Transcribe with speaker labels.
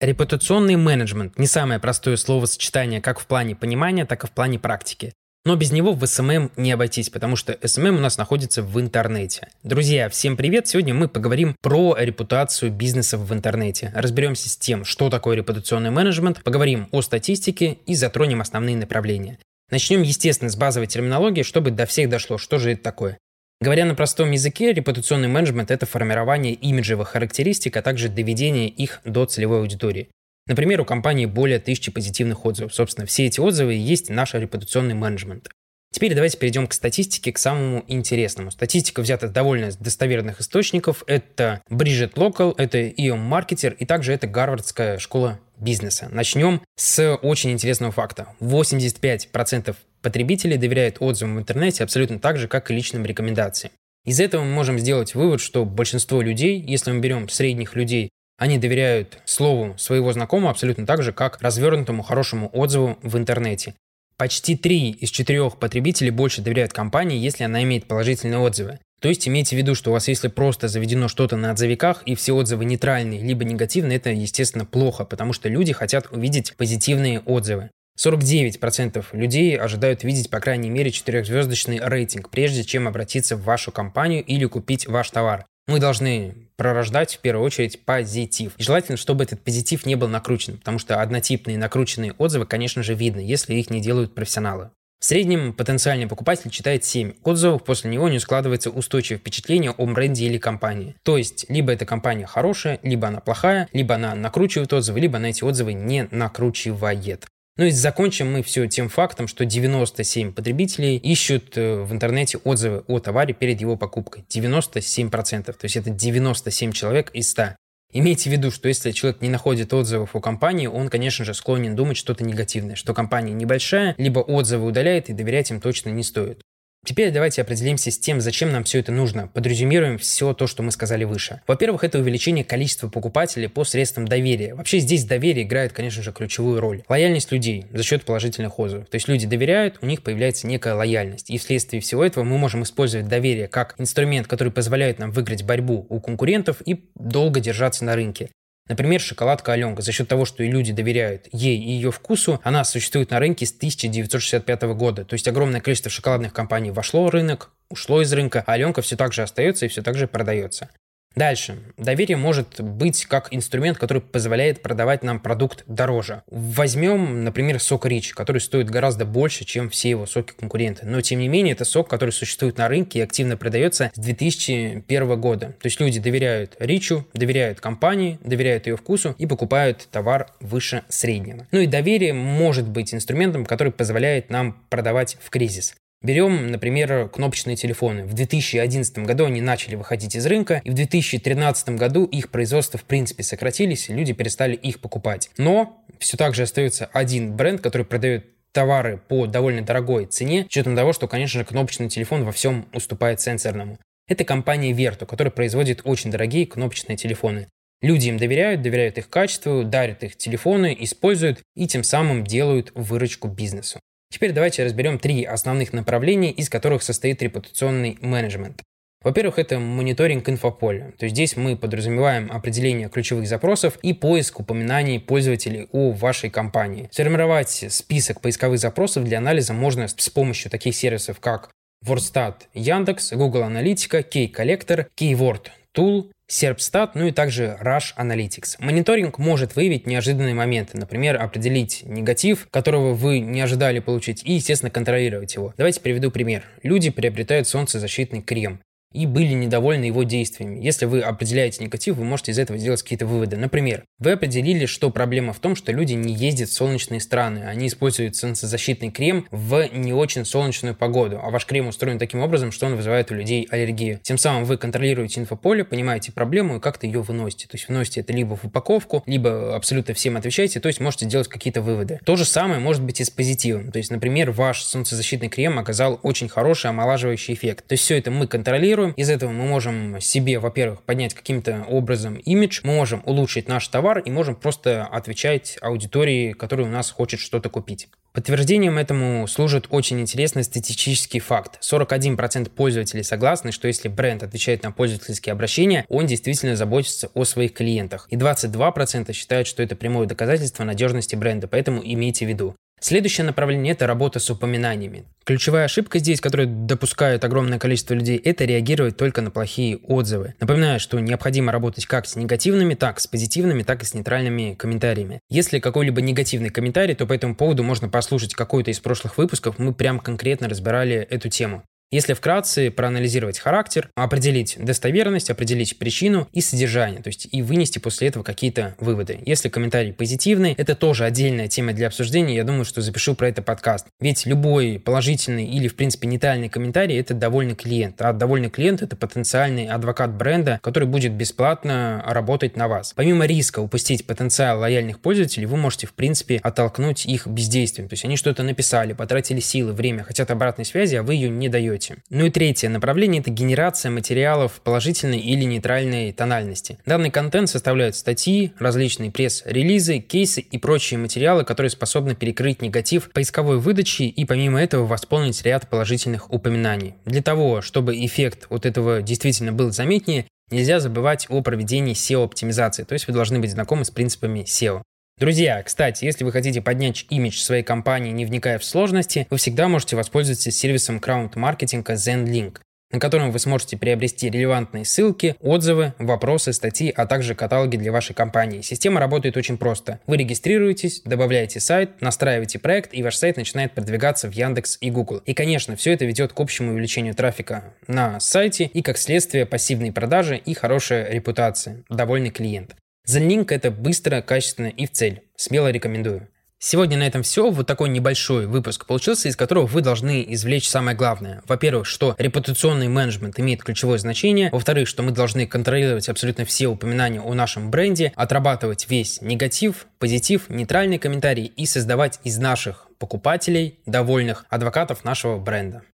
Speaker 1: Репутационный менеджмент – не самое простое словосочетание как в плане понимания, так и в плане практики. Но без него в SMM не обойтись, потому что SMM у нас находится в интернете. Друзья, всем привет! Сегодня мы поговорим про репутацию бизнесов в интернете. Разберемся с тем, что такое репутационный менеджмент, поговорим о статистике и затронем основные направления. Начнем, естественно, с базовой терминологии, чтобы до всех дошло, что же это такое. Говоря на простом языке, репутационный менеджмент – это формирование имиджевых характеристик, а также доведение их до целевой аудитории. Например, у компании более тысячи позитивных отзывов. Собственно, все эти отзывы и есть наш репутационный менеджмент. Теперь давайте перейдем к статистике, к самому интересному. Статистика взята довольно достоверных источников. Это Bridget Local, это EOM Marketer и также это Гарвардская школа бизнеса. Начнем с очень интересного факта. 85% потребителей доверяют отзывам в интернете абсолютно так же, как и личным рекомендациям. Из этого мы можем сделать вывод, что большинство людей, если мы берем средних людей, они доверяют слову своего знакомого абсолютно так же, как развернутому хорошему отзыву в интернете. Почти 3 из 4 потребителей больше доверяют компании, если она имеет положительные отзывы. То есть имейте в виду, что у вас если просто заведено что-то на отзывиках и все отзывы нейтральные либо негативные, это, естественно, плохо, потому что люди хотят увидеть позитивные отзывы. 49% людей ожидают видеть по крайней мере четырехзвездочный рейтинг, прежде чем обратиться в вашу компанию или купить ваш товар. Мы должны пророждать в первую очередь позитив. И желательно, чтобы этот позитив не был накручен, потому что однотипные накрученные отзывы, конечно же, видно, если их не делают профессионалы. В среднем потенциальный покупатель читает 7 отзывов, после него не складывается устойчивое впечатление о бренде или компании. То есть, либо эта компания хорошая, либо она плохая, либо она накручивает отзывы, либо она эти отзывы не накручивает. Ну и закончим мы все тем фактом, что 97 потребителей ищут э, в интернете отзывы о товаре перед его покупкой. 97%. То есть это 97 человек из 100. Имейте в виду, что если человек не находит отзывов о компании, он, конечно же, склонен думать что-то негативное, что компания небольшая, либо отзывы удаляет, и доверять им точно не стоит. Теперь давайте определимся с тем, зачем нам все это нужно. Подрезюмируем все то, что мы сказали выше. Во-первых, это увеличение количества покупателей по средствам доверия. Вообще здесь доверие играет, конечно же, ключевую роль. Лояльность людей за счет положительных отзывов. То есть люди доверяют, у них появляется некая лояльность. И вследствие всего этого мы можем использовать доверие как инструмент, который позволяет нам выиграть борьбу у конкурентов и долго держаться на рынке. Например, шоколадка Аленка. За счет того, что и люди доверяют ей и ее вкусу, она существует на рынке с 1965 года. То есть огромное количество шоколадных компаний вошло в рынок, ушло из рынка, а Аленка все так же остается и все так же продается. Дальше. Доверие может быть как инструмент, который позволяет продавать нам продукт дороже. Возьмем, например, сок Рич, который стоит гораздо больше, чем все его соки-конкуренты. Но, тем не менее, это сок, который существует на рынке и активно продается с 2001 года. То есть люди доверяют Ричу, доверяют компании, доверяют ее вкусу и покупают товар выше среднего. Ну и доверие может быть инструментом, который позволяет нам продавать в кризис. Берем, например, кнопочные телефоны. В 2011 году они начали выходить из рынка, и в 2013 году их производство в принципе сократились, и люди перестали их покупать. Но все так же остается один бренд, который продает товары по довольно дорогой цене, с учетом того, что, конечно же, кнопочный телефон во всем уступает сенсорному. Это компания Vertu, которая производит очень дорогие кнопочные телефоны. Люди им доверяют, доверяют их качеству, дарят их телефоны, используют и тем самым делают выручку бизнесу. Теперь давайте разберем три основных направления, из которых состоит репутационный менеджмент. Во-первых, это мониторинг инфополя. То есть здесь мы подразумеваем определение ключевых запросов и поиск упоминаний пользователей о вашей компании. Сформировать список поисковых запросов для анализа можно с помощью таких сервисов, как WordStat, Яндекс, Google Аналитика, Key-коллектор, Keyword Tool, Serpstat, ну и также Rush Analytics. Мониторинг может выявить неожиданные моменты, например, определить негатив, которого вы не ожидали получить, и, естественно, контролировать его. Давайте приведу пример. Люди приобретают солнцезащитный крем и были недовольны его действиями. Если вы определяете негатив, вы можете из этого сделать какие-то выводы. Например, вы определили, что проблема в том, что люди не ездят в солнечные страны. Они используют солнцезащитный крем в не очень солнечную погоду, а ваш крем устроен таким образом, что он вызывает у людей аллергию. Тем самым вы контролируете инфополе, понимаете проблему и как-то ее выносите. То есть выносите это либо в упаковку, либо абсолютно всем отвечаете, то есть можете сделать какие-то выводы. То же самое может быть и с позитивом. То есть, например, ваш солнцезащитный крем оказал очень хороший омолаживающий эффект. То есть все это мы контролируем, оптимизируем. Из этого мы можем себе, во-первых, поднять каким-то образом имидж, мы можем улучшить наш товар и можем просто отвечать аудитории, которая у нас хочет что-то купить. Подтверждением этому служит очень интересный статистический факт. 41% пользователей согласны, что если бренд отвечает на пользовательские обращения, он действительно заботится о своих клиентах. И 22% считают, что это прямое доказательство надежности бренда, поэтому имейте в виду. Следующее направление – это работа с упоминаниями. Ключевая ошибка здесь, которую допускают огромное количество людей, это реагировать только на плохие отзывы. Напоминаю, что необходимо работать как с негативными, так с позитивными, так и с нейтральными комментариями. Если какой-либо негативный комментарий, то по этому поводу можно послушать какой-то из прошлых выпусков, мы прям конкретно разбирали эту тему. Если вкратце проанализировать характер, определить достоверность, определить причину и содержание, то есть и вынести после этого какие-то выводы. Если комментарий позитивный, это тоже отдельная тема для обсуждения, я думаю, что запишу про это подкаст. Ведь любой положительный или, в принципе, нейтральный комментарий – это довольный клиент, а довольный клиент – это потенциальный адвокат бренда, который будет бесплатно работать на вас. Помимо риска упустить потенциал лояльных пользователей, вы можете, в принципе, оттолкнуть их бездействием. То есть они что-то написали, потратили силы, время, хотят обратной связи, а вы ее не даете работе. Ну и третье направление – это генерация материалов положительной или нейтральной тональности. Данный контент составляют статьи, различные пресс-релизы, кейсы и прочие материалы, которые способны перекрыть негатив поисковой выдачи и помимо этого восполнить ряд положительных упоминаний. Для того, чтобы эффект вот этого действительно был заметнее, Нельзя забывать о проведении SEO-оптимизации, то есть вы должны быть знакомы с принципами SEO. Друзья, кстати, если вы хотите поднять имидж своей компании, не вникая в сложности, вы всегда можете воспользоваться сервисом краунд-маркетинга ZenLink на котором вы сможете приобрести релевантные ссылки, отзывы, вопросы, статьи, а также каталоги для вашей компании. Система работает очень просто. Вы регистрируетесь, добавляете сайт, настраиваете проект, и ваш сайт начинает продвигаться в Яндекс и Google. И, конечно, все это ведет к общему увеличению трафика на сайте и, как следствие, пассивные продажи и хорошая репутация, довольный клиент. ZenLink — это быстро, качественно и в цель. Смело рекомендую. Сегодня на этом все. Вот такой небольшой выпуск получился, из которого вы должны извлечь самое главное. Во-первых, что репутационный менеджмент имеет ключевое значение. Во-вторых, что мы должны контролировать абсолютно все упоминания о нашем бренде, отрабатывать весь негатив, позитив, нейтральные комментарии и создавать из наших покупателей довольных адвокатов нашего бренда.